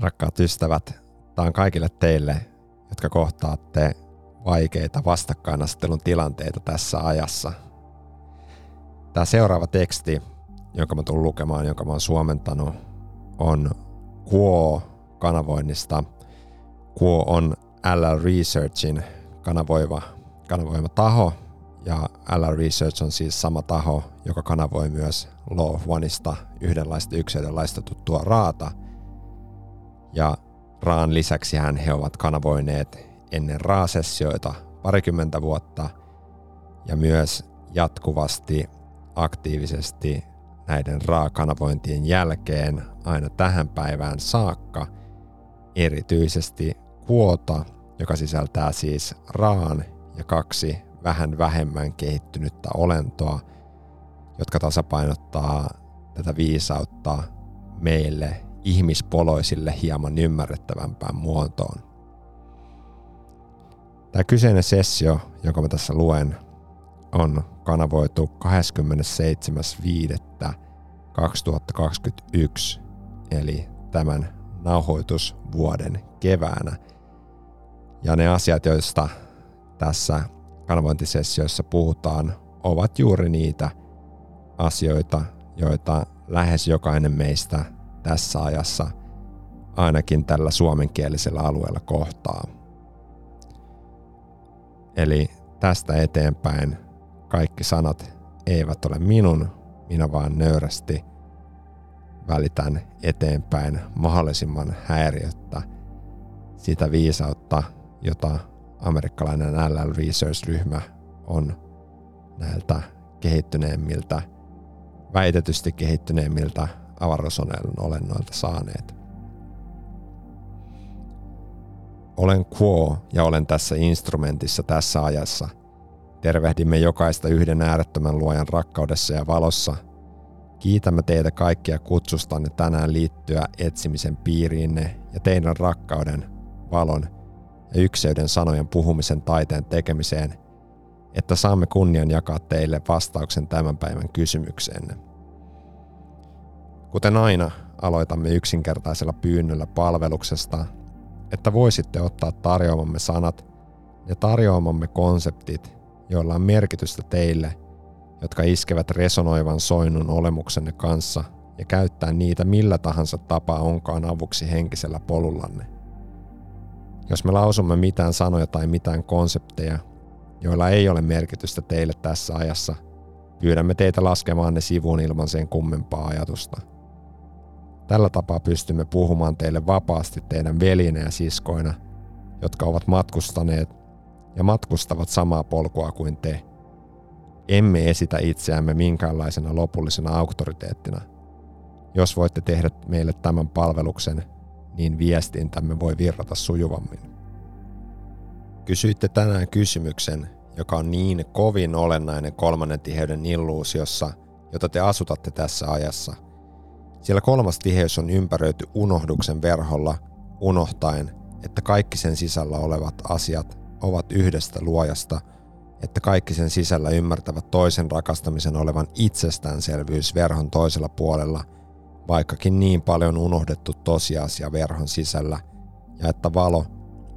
Rakkaat ystävät, tämä on kaikille teille, jotka kohtaatte vaikeita vastakkainasettelun tilanteita tässä ajassa. Tämä seuraava teksti, jonka mä tulen lukemaan, jonka mä oon suomentanut, on Quo-kanavoinnista. Quo on LL Researchin kanavoiva, kanavoima taho, ja LL Research on siis sama taho, joka kanavoi myös Law Oneista yhdenlaista yksilölaista tuttua raata. Ja Raan lisäksi hän he ovat kanavoineet ennen raasessioita parikymmentä vuotta ja myös jatkuvasti aktiivisesti näiden raakanavointien jälkeen aina tähän päivään saakka erityisesti kuota, joka sisältää siis raan ja kaksi vähän vähemmän kehittynyttä olentoa, jotka tasapainottaa tätä viisautta meille ihmispoloisille hieman ymmärrettävämpään muotoon. Tämä kyseinen sessio, jonka mä tässä luen, on kanavoitu 27.5.2021, eli tämän nauhoitusvuoden keväänä. Ja ne asiat, joista tässä kanavointisessioissa puhutaan, ovat juuri niitä asioita, joita lähes jokainen meistä tässä ajassa ainakin tällä suomenkielisellä alueella kohtaa. Eli tästä eteenpäin kaikki sanat eivät ole minun, minä vaan nöyrästi välitän eteenpäin mahdollisimman häiriöttä sitä viisautta, jota amerikkalainen LL Research-ryhmä on näiltä kehittyneemmiltä, väitetysti kehittyneemmiltä avaruusolennoilta saaneet. Olen Quo ja olen tässä instrumentissa tässä ajassa. Tervehdimme jokaista yhden äärettömän luojan rakkaudessa ja valossa. Kiitämme teitä kaikkia kutsustanne tänään liittyä etsimisen piiriinne ja teidän rakkauden, valon ja ykseyden sanojen puhumisen taiteen tekemiseen, että saamme kunnian jakaa teille vastauksen tämän päivän kysymykseenne. Kuten aina, aloitamme yksinkertaisella pyynnöllä palveluksesta, että voisitte ottaa tarjoamamme sanat ja tarjoamamme konseptit, joilla on merkitystä teille, jotka iskevät resonoivan soinnun olemuksenne kanssa ja käyttää niitä millä tahansa tapaa onkaan avuksi henkisellä polullanne. Jos me lausumme mitään sanoja tai mitään konsepteja, joilla ei ole merkitystä teille tässä ajassa, pyydämme teitä laskemaan ne sivuun ilman sen kummempaa ajatusta – Tällä tapaa pystymme puhumaan teille vapaasti teidän veljinä ja siskoina, jotka ovat matkustaneet ja matkustavat samaa polkua kuin te. Emme esitä itseämme minkäänlaisena lopullisena auktoriteettina. Jos voitte tehdä meille tämän palveluksen, niin viestintämme voi virrata sujuvammin. Kysyitte tänään kysymyksen, joka on niin kovin olennainen kolmannen tiheyden illuusiossa, jota te asutatte tässä ajassa – siellä kolmas tiheys on ympäröity unohduksen verholla, unohtaen, että kaikki sen sisällä olevat asiat ovat yhdestä luojasta, että kaikki sen sisällä ymmärtävät toisen rakastamisen olevan itsestäänselvyys verhon toisella puolella, vaikkakin niin paljon unohdettu tosiasia verhon sisällä, ja että valo,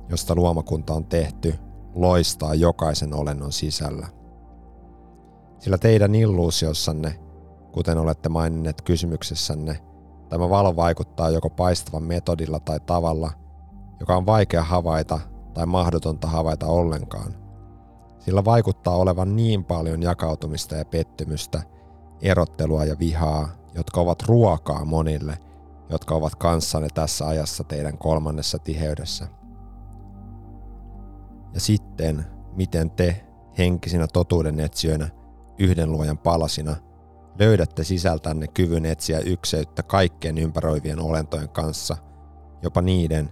josta luomakunta on tehty, loistaa jokaisen olennon sisällä. Sillä teidän illuusiossanne Kuten olette maininneet kysymyksessänne, tämä valo vaikuttaa joko paistavan metodilla tai tavalla, joka on vaikea havaita tai mahdotonta havaita ollenkaan. Sillä vaikuttaa olevan niin paljon jakautumista ja pettymystä, erottelua ja vihaa, jotka ovat ruokaa monille, jotka ovat kanssanne tässä ajassa teidän kolmannessa tiheydessä. Ja sitten, miten te, henkisinä totuuden etsijöinä, yhden luojan palasina – löydätte sisältänne kyvyn etsiä ykseyttä kaikkien ympäröivien olentojen kanssa, jopa niiden,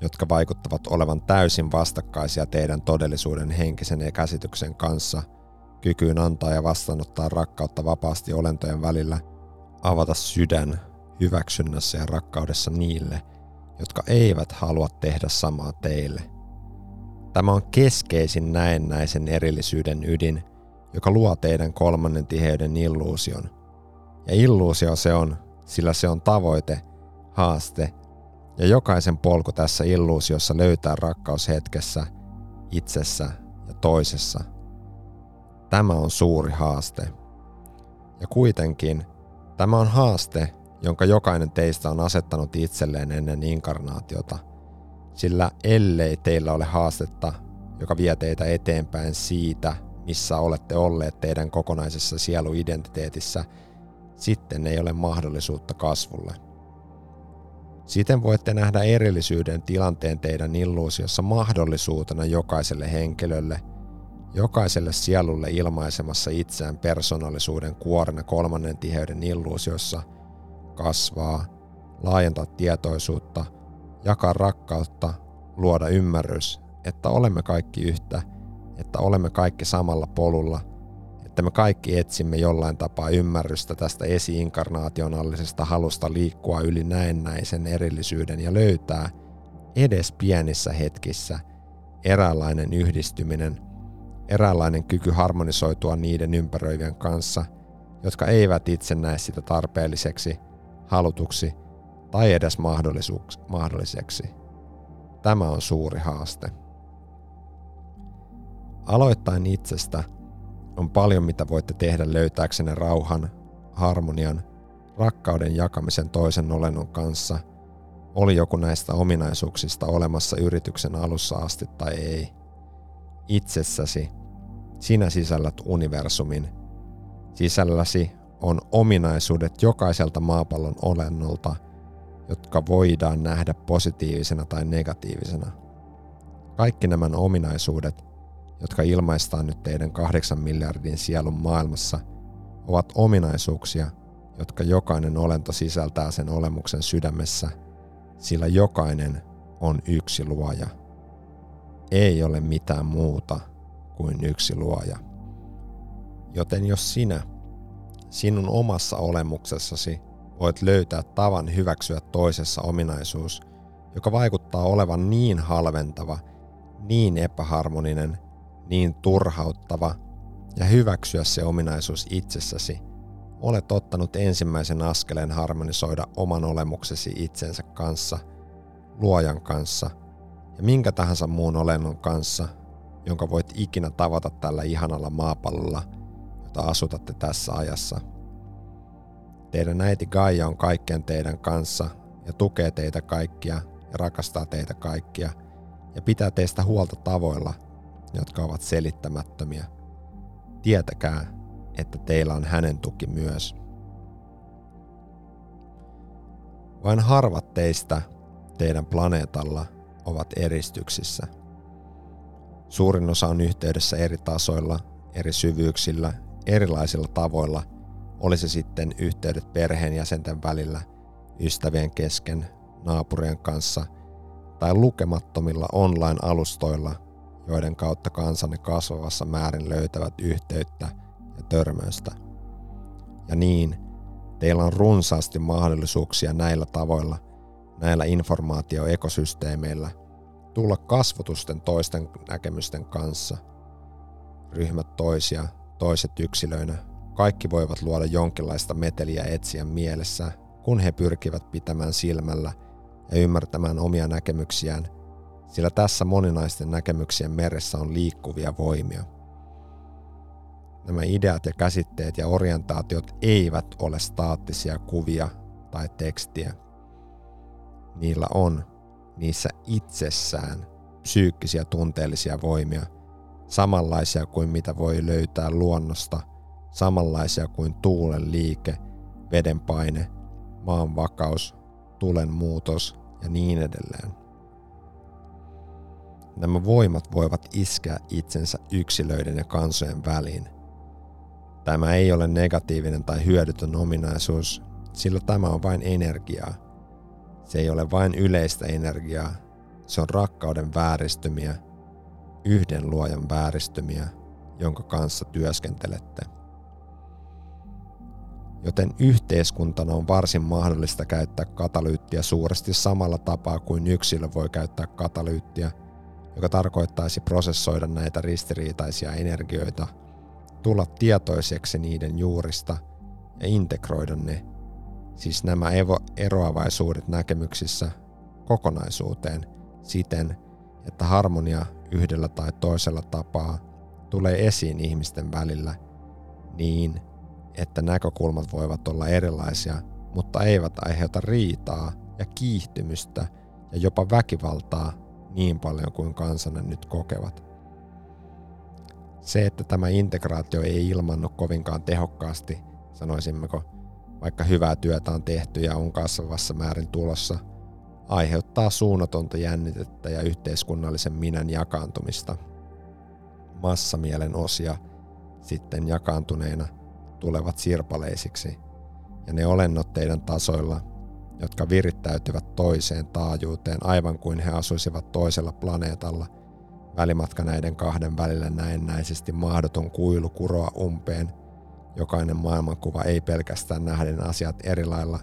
jotka vaikuttavat olevan täysin vastakkaisia teidän todellisuuden henkisen ja käsityksen kanssa, kykyyn antaa ja vastaanottaa rakkautta vapaasti olentojen välillä, avata sydän hyväksynnässä ja rakkaudessa niille, jotka eivät halua tehdä samaa teille. Tämä on keskeisin näennäisen erillisyyden ydin, joka luo teidän kolmannen tiheyden illuusion. Ja illuusio se on, sillä se on tavoite, haaste ja jokaisen polku tässä illuusiossa löytää rakkaus hetkessä, itsessä ja toisessa. Tämä on suuri haaste. Ja kuitenkin tämä on haaste, jonka jokainen teistä on asettanut itselleen ennen inkarnaatiota, sillä ellei teillä ole haastetta, joka vie teitä eteenpäin siitä, missä olette olleet teidän kokonaisessa sieluidentiteetissä, sitten ei ole mahdollisuutta kasvulle. Siten voitte nähdä erillisyyden tilanteen teidän illuusiossa mahdollisuutena jokaiselle henkilölle, jokaiselle sielulle ilmaisemassa itseään persoonallisuuden kuorena kolmannen tiheyden illuusiossa kasvaa, laajentaa tietoisuutta, jakaa rakkautta, luoda ymmärrys, että olemme kaikki yhtä, että olemme kaikki samalla polulla, että me kaikki etsimme jollain tapaa ymmärrystä tästä esiinkarnaationallisesta halusta liikkua yli näennäisen erillisyyden ja löytää edes pienissä hetkissä eräänlainen yhdistyminen, eräänlainen kyky harmonisoitua niiden ympäröivien kanssa, jotka eivät itse näe sitä tarpeelliseksi, halutuksi tai edes mahdolliseksi. Tämä on suuri haaste. Aloittain itsestä on paljon mitä voitte tehdä löytääksenne rauhan, harmonian, rakkauden jakamisen toisen olennon kanssa, oli joku näistä ominaisuuksista olemassa yrityksen alussa asti tai ei. Itsessäsi, sinä sisällät universumin. Sisälläsi on ominaisuudet jokaiselta maapallon olennolta, jotka voidaan nähdä positiivisena tai negatiivisena. Kaikki nämä ominaisuudet jotka ilmaistaan nyt teidän kahdeksan miljardin sielun maailmassa, ovat ominaisuuksia, jotka jokainen olento sisältää sen olemuksen sydämessä, sillä jokainen on yksi luoja. Ei ole mitään muuta kuin yksi luoja. Joten jos sinä, sinun omassa olemuksessasi, voit löytää tavan hyväksyä toisessa ominaisuus, joka vaikuttaa olevan niin halventava, niin epäharmoninen niin turhauttava ja hyväksyä se ominaisuus itsessäsi, olet ottanut ensimmäisen askeleen harmonisoida oman olemuksesi itsensä kanssa, luojan kanssa ja minkä tahansa muun olennon kanssa, jonka voit ikinä tavata tällä ihanalla maapallolla, jota asutatte tässä ajassa. Teidän äiti Gaia on kaikkien teidän kanssa ja tukee teitä kaikkia ja rakastaa teitä kaikkia ja pitää teistä huolta tavoilla – jotka ovat selittämättömiä. Tietäkää, että teillä on hänen tuki myös. Vain harvat teistä teidän planeetalla ovat eristyksissä. Suurin osa on yhteydessä eri tasoilla, eri syvyyksillä, erilaisilla tavoilla, oli se sitten yhteydet perheenjäsenten välillä, ystävien kesken, naapurien kanssa tai lukemattomilla online-alustoilla – joiden kautta kansanne kasvavassa määrin löytävät yhteyttä ja törmäystä. Ja niin, teillä on runsaasti mahdollisuuksia näillä tavoilla, näillä informaatioekosysteemeillä, tulla kasvotusten toisten näkemysten kanssa. Ryhmät toisia, toiset yksilöinä, kaikki voivat luoda jonkinlaista meteliä etsiä mielessä, kun he pyrkivät pitämään silmällä ja ymmärtämään omia näkemyksiään – sillä tässä moninaisten näkemyksien meressä on liikkuvia voimia. Nämä ideat ja käsitteet ja orientaatiot eivät ole staattisia kuvia tai tekstiä. Niillä on niissä itsessään psyykkisiä tunteellisia voimia, samanlaisia kuin mitä voi löytää luonnosta, samanlaisia kuin tuulen liike, veden paine, maan vakaus, tulen muutos ja niin edelleen. Nämä voimat voivat iskeä itsensä yksilöiden ja kansojen väliin. Tämä ei ole negatiivinen tai hyödytön ominaisuus, sillä tämä on vain energiaa. Se ei ole vain yleistä energiaa, se on rakkauden vääristymiä, yhden luojan vääristymiä, jonka kanssa työskentelette. Joten yhteiskuntana on varsin mahdollista käyttää katalyyttiä suuresti samalla tapaa kuin yksilö voi käyttää katalyyttiä – joka tarkoittaisi prosessoida näitä ristiriitaisia energioita, tulla tietoiseksi niiden juurista ja integroida ne, siis nämä eroavaisuudet näkemyksissä, kokonaisuuteen siten, että harmonia yhdellä tai toisella tapaa tulee esiin ihmisten välillä niin, että näkökulmat voivat olla erilaisia, mutta eivät aiheuta riitaa ja kiihtymystä ja jopa väkivaltaa niin paljon kuin kansana nyt kokevat. Se, että tämä integraatio ei ilmannu kovinkaan tehokkaasti, sanoisimmeko, vaikka hyvää työtä on tehty ja on kasvavassa määrin tulossa, aiheuttaa suunnatonta jännitettä ja yhteiskunnallisen minän jakaantumista. Massamielen osia sitten jakaantuneina tulevat sirpaleisiksi, ja ne olennot teidän tasoilla, jotka virittäytyvät toiseen taajuuteen aivan kuin he asuisivat toisella planeetalla, välimatka näiden kahden välillä näennäisesti mahdoton kuilu kuroa umpeen, jokainen maailmankuva ei pelkästään nähden asiat eri lailla,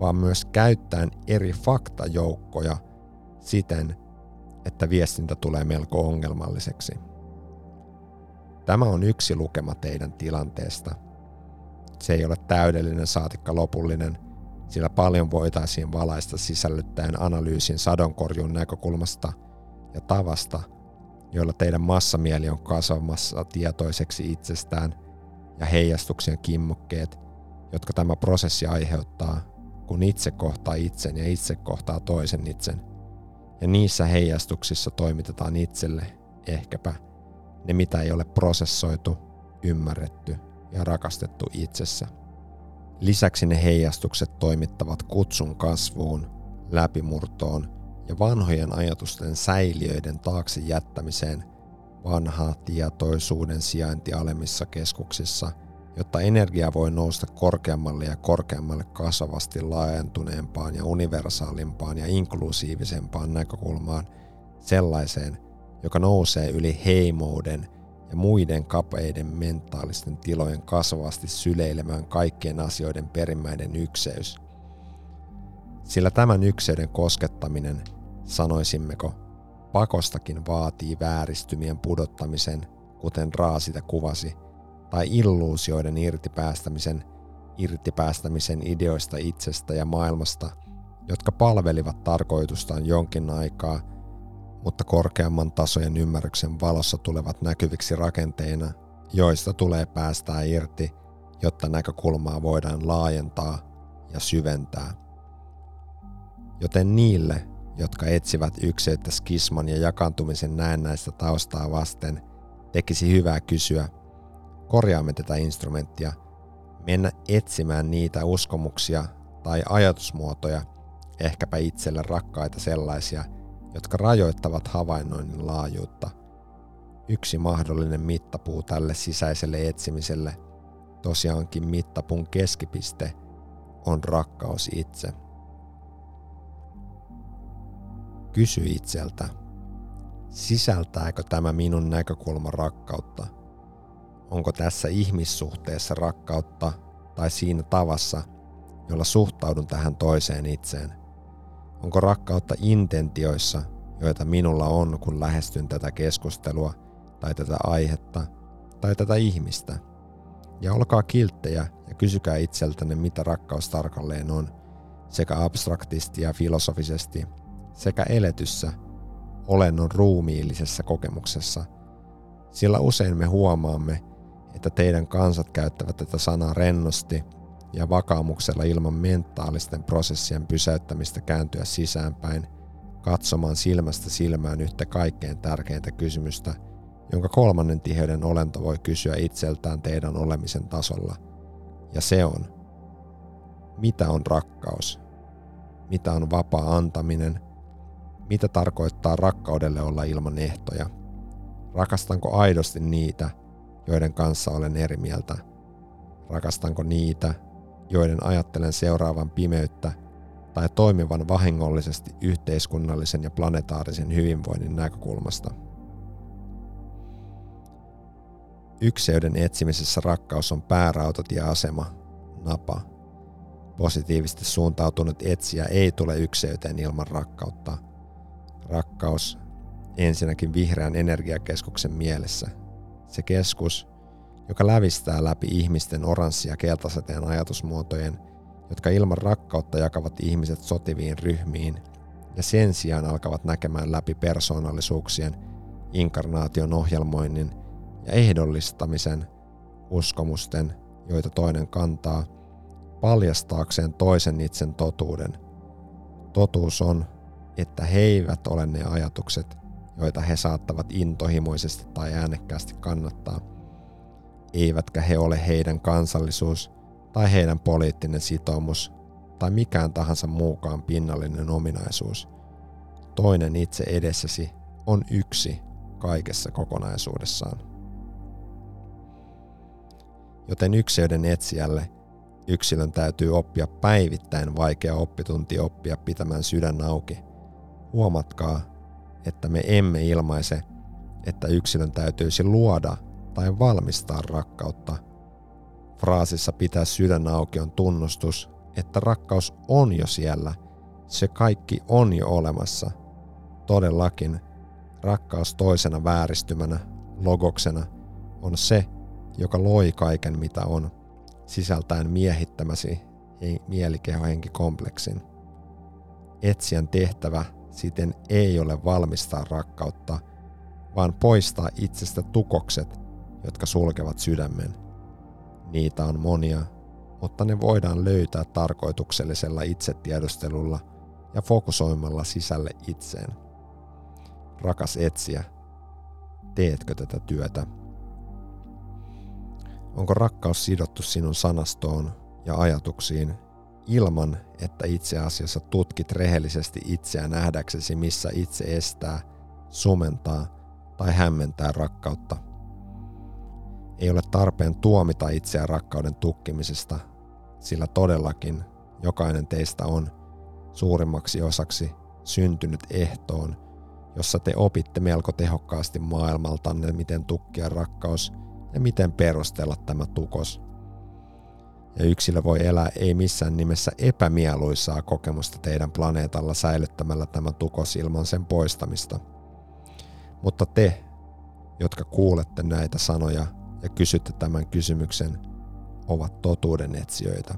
vaan myös käyttäen eri faktajoukkoja siten, että viestintä tulee melko ongelmalliseksi. Tämä on yksi lukema teidän tilanteesta. Se ei ole täydellinen saatikka lopullinen, sillä paljon voitaisiin valaista sisällyttäen analyysin sadonkorjun näkökulmasta ja tavasta, joilla teidän massamieli on kasvamassa tietoiseksi itsestään ja heijastuksien kimmokkeet, jotka tämä prosessi aiheuttaa, kun itse kohtaa itsen ja itse kohtaa toisen itsen. Ja niissä heijastuksissa toimitetaan itselle ehkäpä ne, mitä ei ole prosessoitu, ymmärretty ja rakastettu itsessä. Lisäksi ne heijastukset toimittavat kutsun kasvuun, läpimurtoon ja vanhojen ajatusten säiliöiden taakse jättämiseen vanhaa tietoisuuden sijainti alemmissa keskuksissa, jotta energia voi nousta korkeammalle ja korkeammalle kasvavasti laajentuneempaan ja universaalimpaan ja inklusiivisempaan näkökulmaan sellaiseen, joka nousee yli heimouden ja muiden kapeiden mentaalisten tilojen kasvavasti syleilemään kaikkien asioiden perimmäinen ykseys. Sillä tämän ykseyden koskettaminen, sanoisimmeko, pakostakin vaatii vääristymien pudottamisen, kuten Raasita kuvasi, tai illuusioiden irtipäästämisen, irtipäästämisen ideoista itsestä ja maailmasta, jotka palvelivat tarkoitustaan jonkin aikaa – mutta korkeamman tasojen ymmärryksen valossa tulevat näkyviksi rakenteina, joista tulee päästää irti, jotta näkökulmaa voidaan laajentaa ja syventää. Joten niille, jotka etsivät ykseyttä skisman ja jakantumisen näennäistä taustaa vasten, tekisi hyvää kysyä, korjaamme tätä instrumenttia, mennä etsimään niitä uskomuksia tai ajatusmuotoja, ehkäpä itselle rakkaita sellaisia – jotka rajoittavat havainnoinnin laajuutta. Yksi mahdollinen mittapuu tälle sisäiselle etsimiselle, tosiaankin mittapuun keskipiste, on rakkaus itse. Kysy itseltä, sisältääkö tämä minun näkökulma rakkautta? Onko tässä ihmissuhteessa rakkautta tai siinä tavassa, jolla suhtaudun tähän toiseen itseen – Onko rakkautta intentioissa, joita minulla on, kun lähestyn tätä keskustelua tai tätä aihetta tai tätä ihmistä? Ja olkaa kilttejä ja kysykää itseltänne, mitä rakkaus tarkalleen on, sekä abstraktisti ja filosofisesti, sekä eletyssä, olennon ruumiillisessa kokemuksessa. Sillä usein me huomaamme, että teidän kansat käyttävät tätä sanaa rennosti – ja vakaumuksella ilman mentaalisten prosessien pysäyttämistä kääntyä sisäänpäin, katsomaan silmästä silmään yhtä kaikkein tärkeintä kysymystä, jonka kolmannen tiheyden olento voi kysyä itseltään teidän olemisen tasolla. Ja se on, mitä on rakkaus? Mitä on vapaa antaminen? Mitä tarkoittaa rakkaudelle olla ilman ehtoja? Rakastanko aidosti niitä, joiden kanssa olen eri mieltä? Rakastanko niitä, joiden ajattelen seuraavan pimeyttä tai toimivan vahingollisesti yhteiskunnallisen ja planetaarisen hyvinvoinnin näkökulmasta. Ykseyden etsimisessä rakkaus on päärautatieasema, napa. Positiivisesti suuntautunut etsiä ei tule ykseyteen ilman rakkautta. Rakkaus ensinnäkin vihreän energiakeskuksen mielessä. Se keskus, joka lävistää läpi ihmisten oranssi- ja keltaisateen ajatusmuotojen, jotka ilman rakkautta jakavat ihmiset sotiviin ryhmiin, ja sen sijaan alkavat näkemään läpi persoonallisuuksien, inkarnaation ohjelmoinnin ja ehdollistamisen, uskomusten, joita toinen kantaa, paljastaakseen toisen itsen totuuden. Totuus on, että he eivät ole ne ajatukset, joita he saattavat intohimoisesti tai äänekkäästi kannattaa, eivätkä he ole heidän kansallisuus tai heidän poliittinen sitoumus tai mikään tahansa muukaan pinnallinen ominaisuus. Toinen itse edessäsi on yksi kaikessa kokonaisuudessaan. Joten yksilöiden etsijälle yksilön täytyy oppia päivittäin vaikea oppitunti oppia pitämään sydän auki. Huomatkaa, että me emme ilmaise, että yksilön täytyisi luoda tai valmistaa rakkautta. Fraasissa pitää sydän auki on tunnustus, että rakkaus on jo siellä. Se kaikki on jo olemassa. Todellakin, rakkaus toisena vääristymänä, logoksena, on se, joka loi kaiken mitä on, sisältäen miehittämäsi mielikehohenkikompleksin. Etsijän tehtävä siten ei ole valmistaa rakkautta, vaan poistaa itsestä tukokset, jotka sulkevat sydämen. Niitä on monia, mutta ne voidaan löytää tarkoituksellisella itsetiedustelulla ja fokusoimalla sisälle itseen. Rakas etsiä, teetkö tätä työtä? Onko rakkaus sidottu sinun sanastoon ja ajatuksiin ilman, että itse asiassa tutkit rehellisesti itseä nähdäksesi, missä itse estää, sumentaa tai hämmentää rakkautta? Ei ole tarpeen tuomita itseä rakkauden tukkimisesta, sillä todellakin jokainen teistä on suurimmaksi osaksi syntynyt ehtoon, jossa te opitte melko tehokkaasti maailmaltanne, miten tukkia rakkaus ja miten perustella tämä tukos. Ja yksilö voi elää ei missään nimessä epämieluisaa kokemusta teidän planeetalla säilyttämällä tämä tukos ilman sen poistamista. Mutta te, jotka kuulette näitä sanoja ja kysytte tämän kysymyksen, ovat totuuden etsijöitä.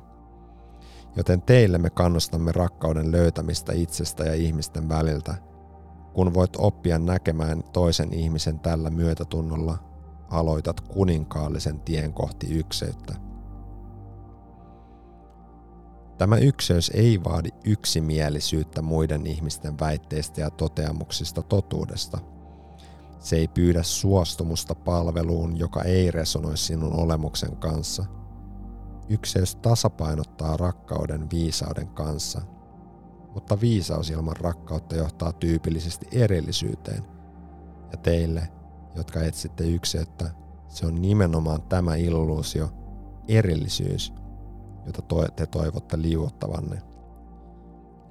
Joten teille me kannustamme rakkauden löytämistä itsestä ja ihmisten väliltä, kun voit oppia näkemään toisen ihmisen tällä myötätunnolla, aloitat kuninkaallisen tien kohti ykseyttä. Tämä ykseys ei vaadi yksimielisyyttä muiden ihmisten väitteistä ja toteamuksista totuudesta – se ei pyydä suostumusta palveluun, joka ei resonoi sinun olemuksen kanssa. Ykseys tasapainottaa rakkauden viisauden kanssa, mutta viisaus ilman rakkautta johtaa tyypillisesti erillisyyteen. Ja teille, jotka etsitte ykseyttä, se on nimenomaan tämä illuusio, erillisyys, jota te toivotte liuottavanne.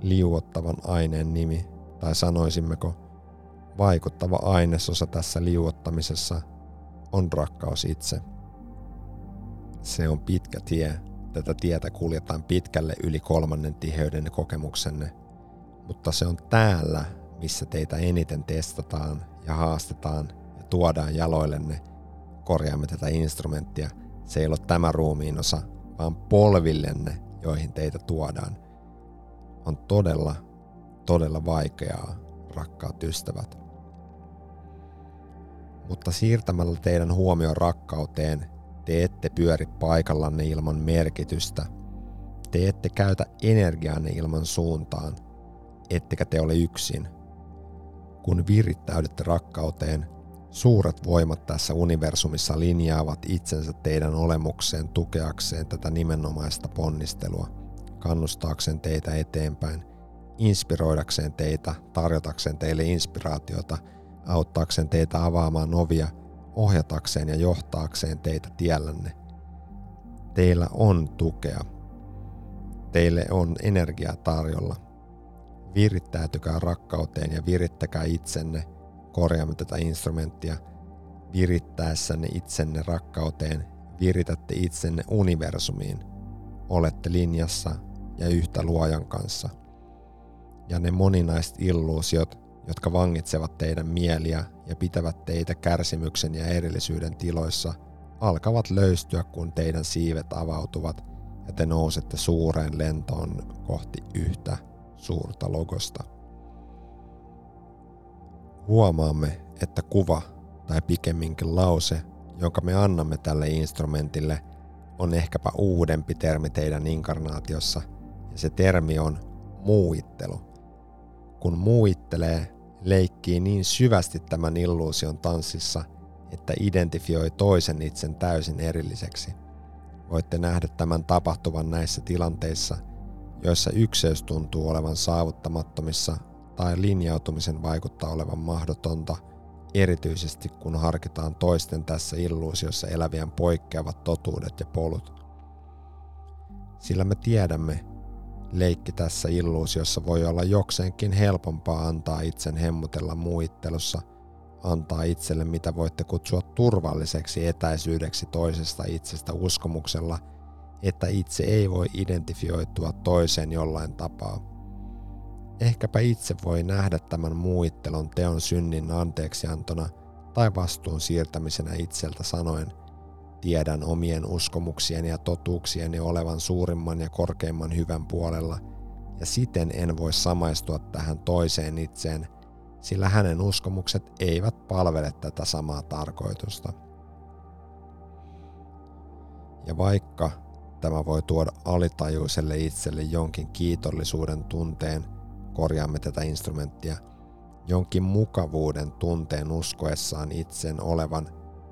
Liuottavan aineen nimi, tai sanoisimmeko – vaikuttava ainesosa tässä liuottamisessa on rakkaus itse. Se on pitkä tie. Tätä tietä kuljetaan pitkälle yli kolmannen tiheyden kokemuksenne, mutta se on täällä, missä teitä eniten testataan ja haastetaan ja tuodaan jaloillenne. Korjaamme tätä instrumenttia. Se ei ole tämä ruumiin osa, vaan polvillenne, joihin teitä tuodaan. On todella, todella vaikeaa, rakkaat ystävät mutta siirtämällä teidän huomioon rakkauteen te ette pyöri paikallanne ilman merkitystä. Te ette käytä energiaanne ilman suuntaan, ettekä te ole yksin. Kun virittäydytte rakkauteen, suuret voimat tässä universumissa linjaavat itsensä teidän olemukseen tukeakseen tätä nimenomaista ponnistelua, kannustaakseen teitä eteenpäin, inspiroidakseen teitä, tarjotakseen teille inspiraatiota – auttaakseen teitä avaamaan ovia, ohjatakseen ja johtaakseen teitä tiellänne. Teillä on tukea. Teille on energiaa tarjolla. Virittäytykää rakkauteen ja virittäkää itsenne, korjaamme tätä instrumenttia, virittäessänne itsenne rakkauteen, viritätte itsenne universumiin. Olette linjassa ja yhtä luojan kanssa. Ja ne moninaiset illuusiot, jotka vangitsevat teidän mieliä ja pitävät teitä kärsimyksen ja erillisyyden tiloissa, alkavat löystyä, kun teidän siivet avautuvat ja te nousette suureen lentoon kohti yhtä suurta logosta. Huomaamme, että kuva tai pikemminkin lause, jonka me annamme tälle instrumentille, on ehkäpä uudempi termi teidän inkarnaatiossa, ja se termi on muuittelu. Kun muittelee, leikkii niin syvästi tämän illuusion tanssissa, että identifioi toisen itsen täysin erilliseksi. Voitte nähdä tämän tapahtuvan näissä tilanteissa, joissa ykseys tuntuu olevan saavuttamattomissa tai linjautumisen vaikuttaa olevan mahdotonta, erityisesti kun harkitaan toisten tässä illuusiossa elävien poikkeavat totuudet ja polut. Sillä me tiedämme, leikki tässä illuusiossa. Voi olla jokseenkin helpompaa antaa itsen hemmutella muittelussa, antaa itselle mitä voitte kutsua turvalliseksi etäisyydeksi toisesta itsestä uskomuksella, että itse ei voi identifioitua toiseen jollain tapaa. Ehkäpä itse voi nähdä tämän muittelon teon synnin anteeksiantona tai vastuun siirtämisenä itseltä sanoen, tiedän omien uskomuksien ja totuuksieni olevan suurimman ja korkeimman hyvän puolella, ja siten en voi samaistua tähän toiseen itseen, sillä hänen uskomukset eivät palvele tätä samaa tarkoitusta. Ja vaikka tämä voi tuoda alitajuiselle itselle jonkin kiitollisuuden tunteen – korjaamme tätä instrumenttia, jonkin mukavuuden tunteen uskoessaan itsen olevan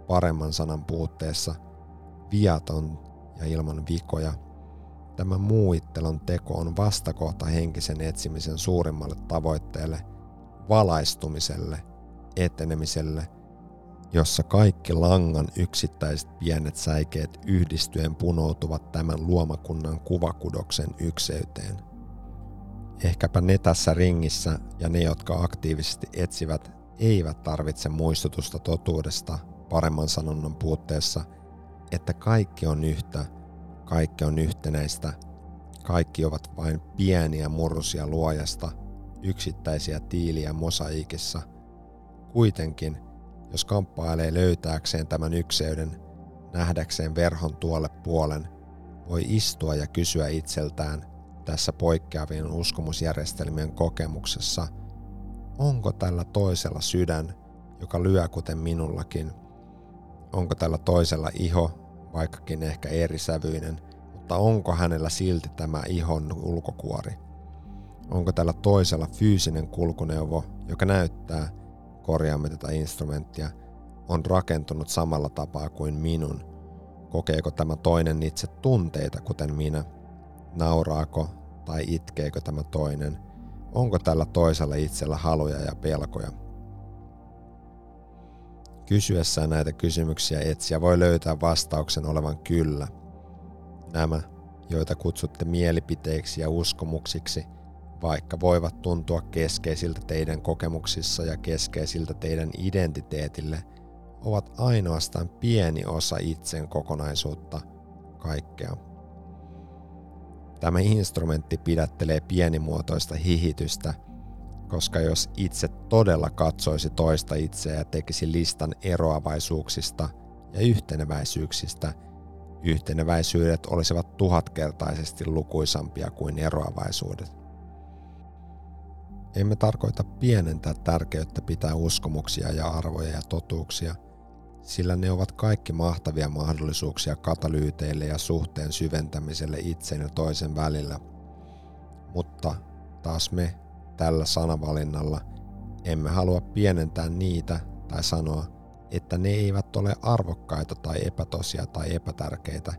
paremman sanan puutteessa, viaton ja ilman vikoja. Tämä muuttelun teko on vastakohta henkisen etsimisen suurimmalle tavoitteelle, valaistumiselle, etenemiselle, jossa kaikki langan yksittäiset pienet säikeet yhdistyen punoutuvat tämän luomakunnan kuvakudoksen ykseyteen. Ehkäpä ne tässä ringissä ja ne, jotka aktiivisesti etsivät, eivät tarvitse muistutusta totuudesta paremman sanonnan puutteessa, että kaikki on yhtä, kaikki on yhtenäistä, kaikki ovat vain pieniä murrusia luojasta, yksittäisiä tiiliä mosaikissa. Kuitenkin, jos kamppailee löytääkseen tämän ykseyden, nähdäkseen verhon tuolle puolen, voi istua ja kysyä itseltään – tässä poikkeavien uskomusjärjestelmien kokemuksessa, onko tällä toisella sydän, joka lyö kuten minullakin? Onko tällä toisella iho, vaikkakin ehkä eri sävyinen, mutta onko hänellä silti tämä ihon ulkokuori? Onko tällä toisella fyysinen kulkuneuvo, joka näyttää, korjaamme tätä instrumenttia, on rakentunut samalla tapaa kuin minun? Kokeeko tämä toinen itse tunteita kuten minä? Nauraako tai itkeekö tämä toinen? Onko tällä toisella itsellä haluja ja pelkoja? Kysyessään näitä kysymyksiä etsiä voi löytää vastauksen olevan kyllä. Nämä, joita kutsutte mielipiteiksi ja uskomuksiksi, vaikka voivat tuntua keskeisiltä teidän kokemuksissa ja keskeisiltä teidän identiteetille, ovat ainoastaan pieni osa itsen kokonaisuutta, kaikkea. Tämä instrumentti pidättelee pienimuotoista hihitystä, koska jos itse todella katsoisi toista itseä ja tekisi listan eroavaisuuksista ja yhteneväisyyksistä, yhteneväisyydet olisivat tuhatkertaisesti lukuisampia kuin eroavaisuudet. Emme tarkoita pienentää tärkeyttä pitää uskomuksia ja arvoja ja totuuksia – sillä ne ovat kaikki mahtavia mahdollisuuksia katalyyteille ja suhteen syventämiselle itsen ja toisen välillä. Mutta taas me tällä sanavalinnalla emme halua pienentää niitä tai sanoa, että ne eivät ole arvokkaita tai epätosia tai epätärkeitä,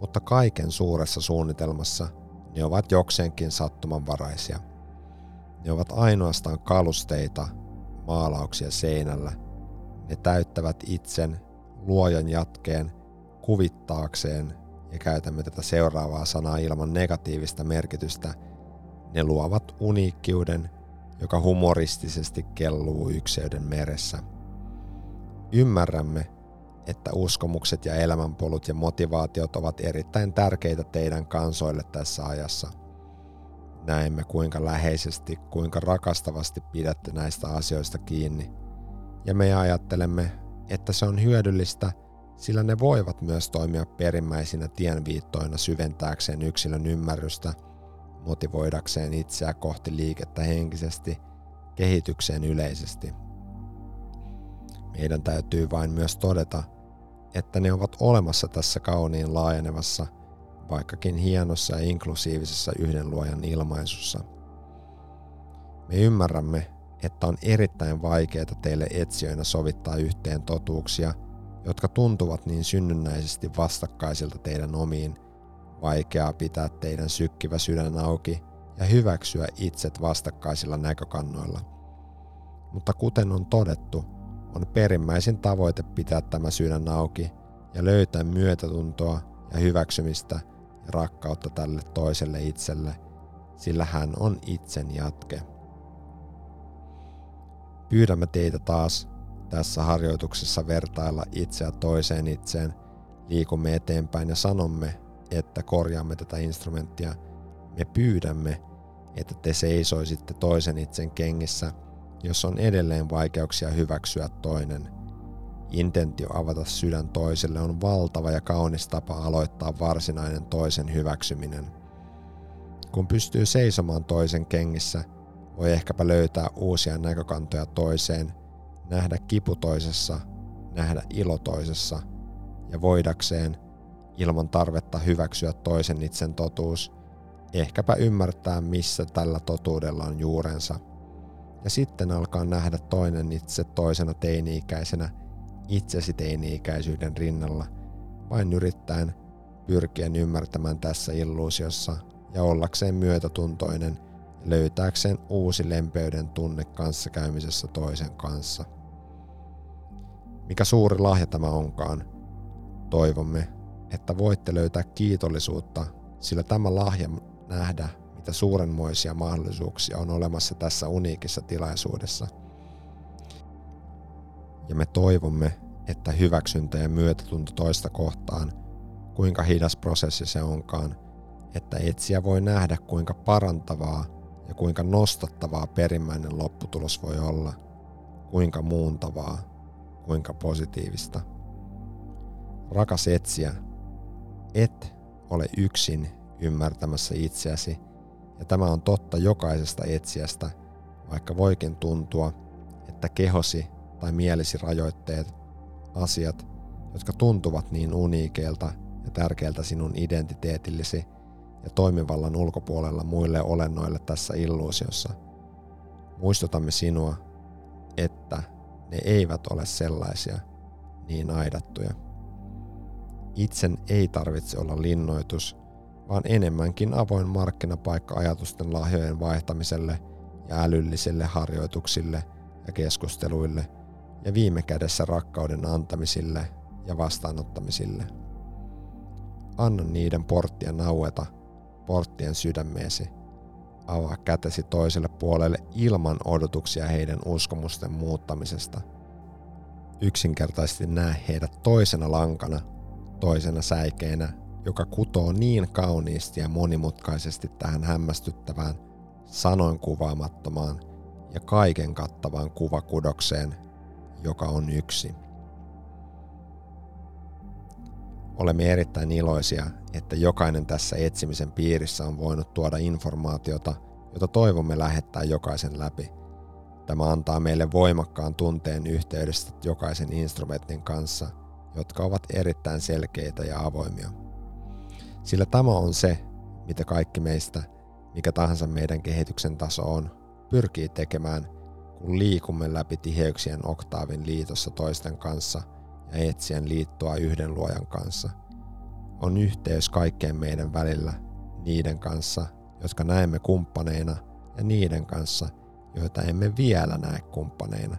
mutta kaiken suuressa suunnitelmassa ne ovat jokseenkin sattumanvaraisia. Ne ovat ainoastaan kalusteita, maalauksia seinällä – ne täyttävät itsen luojan jatkeen kuvittaakseen, ja käytämme tätä seuraavaa sanaa ilman negatiivista merkitystä, ne luovat uniikkiuden, joka humoristisesti kelluu ykseyden meressä. Ymmärrämme, että uskomukset ja elämänpolut ja motivaatiot ovat erittäin tärkeitä teidän kansoille tässä ajassa. Näemme kuinka läheisesti, kuinka rakastavasti pidätte näistä asioista kiinni – ja me ajattelemme, että se on hyödyllistä, sillä ne voivat myös toimia perimmäisinä tienviittoina syventääkseen yksilön ymmärrystä, motivoidakseen itseä kohti liikettä henkisesti, kehitykseen yleisesti. Meidän täytyy vain myös todeta, että ne ovat olemassa tässä kauniin laajenevassa, vaikkakin hienossa ja inklusiivisessa yhden luojan ilmaisussa. Me ymmärrämme, että on erittäin vaikeaa teille etsijöinä sovittaa yhteen totuuksia, jotka tuntuvat niin synnynnäisesti vastakkaisilta teidän omiin, vaikeaa pitää teidän sykkivä sydän auki ja hyväksyä itset vastakkaisilla näkökannoilla. Mutta kuten on todettu, on perimmäisin tavoite pitää tämä sydän auki ja löytää myötätuntoa ja hyväksymistä ja rakkautta tälle toiselle itselle, sillä hän on itsen jatke. Pyydämme teitä taas tässä harjoituksessa vertailla itseä toiseen itseen, liikumme eteenpäin ja sanomme, että korjaamme tätä instrumenttia. Me pyydämme, että te seisoisitte toisen itsen kengissä, jos on edelleen vaikeuksia hyväksyä toinen. Intentio avata sydän toiselle on valtava ja kaunis tapa aloittaa varsinainen toisen hyväksyminen. Kun pystyy seisomaan toisen kengissä, voi ehkäpä löytää uusia näkökantoja toiseen, nähdä kipu toisessa, nähdä ilo toisessa ja voidakseen, ilman tarvetta hyväksyä toisen itsen totuus, ehkäpä ymmärtää missä tällä totuudella on juurensa. Ja sitten alkaa nähdä toinen itse toisena teini-ikäisenä itsesi teini-ikäisyyden rinnalla, vain yrittäen pyrkien ymmärtämään tässä illuusiossa ja ollakseen myötätuntoinen – löytääkseen uusi lempeyden tunne kanssakäymisessä toisen kanssa. Mikä suuri lahja tämä onkaan, toivomme, että voitte löytää kiitollisuutta, sillä tämä lahja nähdä, mitä suurenmoisia mahdollisuuksia on olemassa tässä uniikissa tilaisuudessa. Ja me toivomme, että hyväksyntä ja myötätunto toista kohtaan, kuinka hidas prosessi se onkaan, että etsiä voi nähdä kuinka parantavaa ja kuinka nostattavaa perimmäinen lopputulos voi olla, kuinka muuntavaa, kuinka positiivista. Rakas etsiä, et ole yksin ymmärtämässä itseäsi, ja tämä on totta jokaisesta etsiästä, vaikka voikin tuntua, että kehosi tai mielisi rajoitteet, asiat, jotka tuntuvat niin uniikeilta ja tärkeältä sinun identiteetillesi, ja toimivallan ulkopuolella muille olennoille tässä illuusiossa. Muistutamme sinua, että ne eivät ole sellaisia niin aidattuja. Itsen ei tarvitse olla linnoitus, vaan enemmänkin avoin markkinapaikka ajatusten lahjojen vaihtamiselle ja älyllisille harjoituksille ja keskusteluille ja viime kädessä rakkauden antamisille ja vastaanottamisille. Anna niiden porttia naueta porttien sydämeesi. Avaa kätesi toiselle puolelle ilman odotuksia heidän uskomusten muuttamisesta. Yksinkertaisesti näe heidät toisena lankana, toisena säikeenä, joka kutoo niin kauniisti ja monimutkaisesti tähän hämmästyttävään, sanoin kuvaamattomaan ja kaiken kattavaan kuvakudokseen, joka on yksi. Olemme erittäin iloisia, että jokainen tässä etsimisen piirissä on voinut tuoda informaatiota, jota toivomme lähettää jokaisen läpi. Tämä antaa meille voimakkaan tunteen yhteydestä jokaisen instrumentin kanssa, jotka ovat erittäin selkeitä ja avoimia. Sillä tämä on se, mitä kaikki meistä, mikä tahansa meidän kehityksen taso on, pyrkii tekemään, kun liikumme läpi tiheyksien oktaavin liitossa toisten kanssa – ja etsien liittoa yhden luojan kanssa. On yhteys kaikkeen meidän välillä niiden kanssa, jotka näemme kumppaneina ja niiden kanssa, joita emme vielä näe kumppaneina.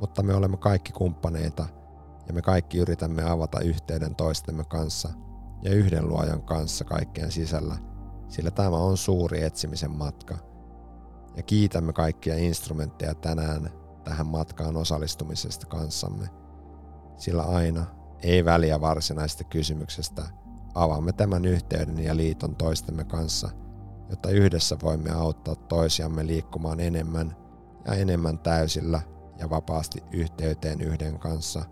Mutta me olemme kaikki kumppaneita ja me kaikki yritämme avata yhteyden toistemme kanssa ja yhden luojan kanssa kaikkien sisällä, sillä tämä on suuri etsimisen matka. Ja kiitämme kaikkia instrumentteja tänään tähän matkaan osallistumisesta kanssamme sillä aina, ei väliä varsinaisesta kysymyksestä, avaamme tämän yhteyden ja liiton toistemme kanssa, jotta yhdessä voimme auttaa toisiamme liikkumaan enemmän ja enemmän täysillä ja vapaasti yhteyteen yhden kanssa,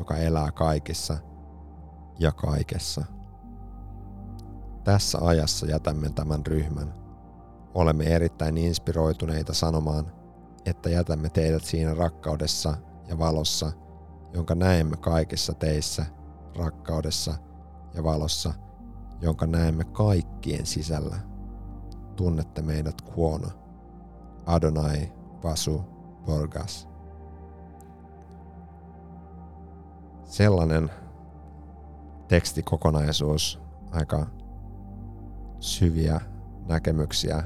joka elää kaikissa ja kaikessa. Tässä ajassa jätämme tämän ryhmän. Olemme erittäin inspiroituneita sanomaan, että jätämme teidät siinä rakkaudessa ja valossa, jonka näemme kaikissa teissä, rakkaudessa ja valossa, jonka näemme kaikkien sisällä. Tunnette meidät kuona. Adonai Vasu Borgas. Sellainen tekstikokonaisuus, aika syviä näkemyksiä,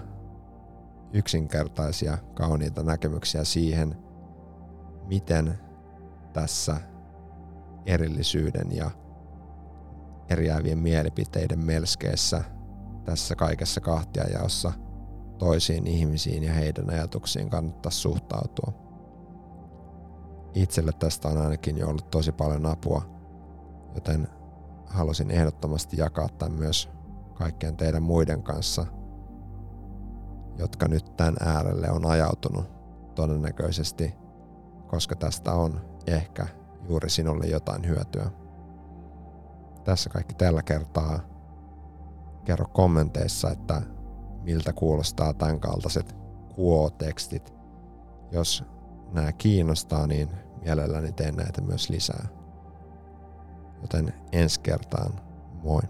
yksinkertaisia, kauniita näkemyksiä siihen, miten tässä erillisyyden ja eriävien mielipiteiden melskeessä tässä kaikessa kahtiajaossa toisiin ihmisiin ja heidän ajatuksiin kannattaa suhtautua. Itselle tästä on ainakin jo ollut tosi paljon apua, joten halusin ehdottomasti jakaa tämän myös kaikkien teidän muiden kanssa, jotka nyt tämän äärelle on ajautunut todennäköisesti, koska tästä on ehkä juuri sinulle jotain hyötyä. Tässä kaikki tällä kertaa. Kerro kommenteissa, että miltä kuulostaa tämän kaltaiset kuo-tekstit. Jos nämä kiinnostaa, niin mielelläni teen näitä myös lisää. Joten ensi kertaan, moi!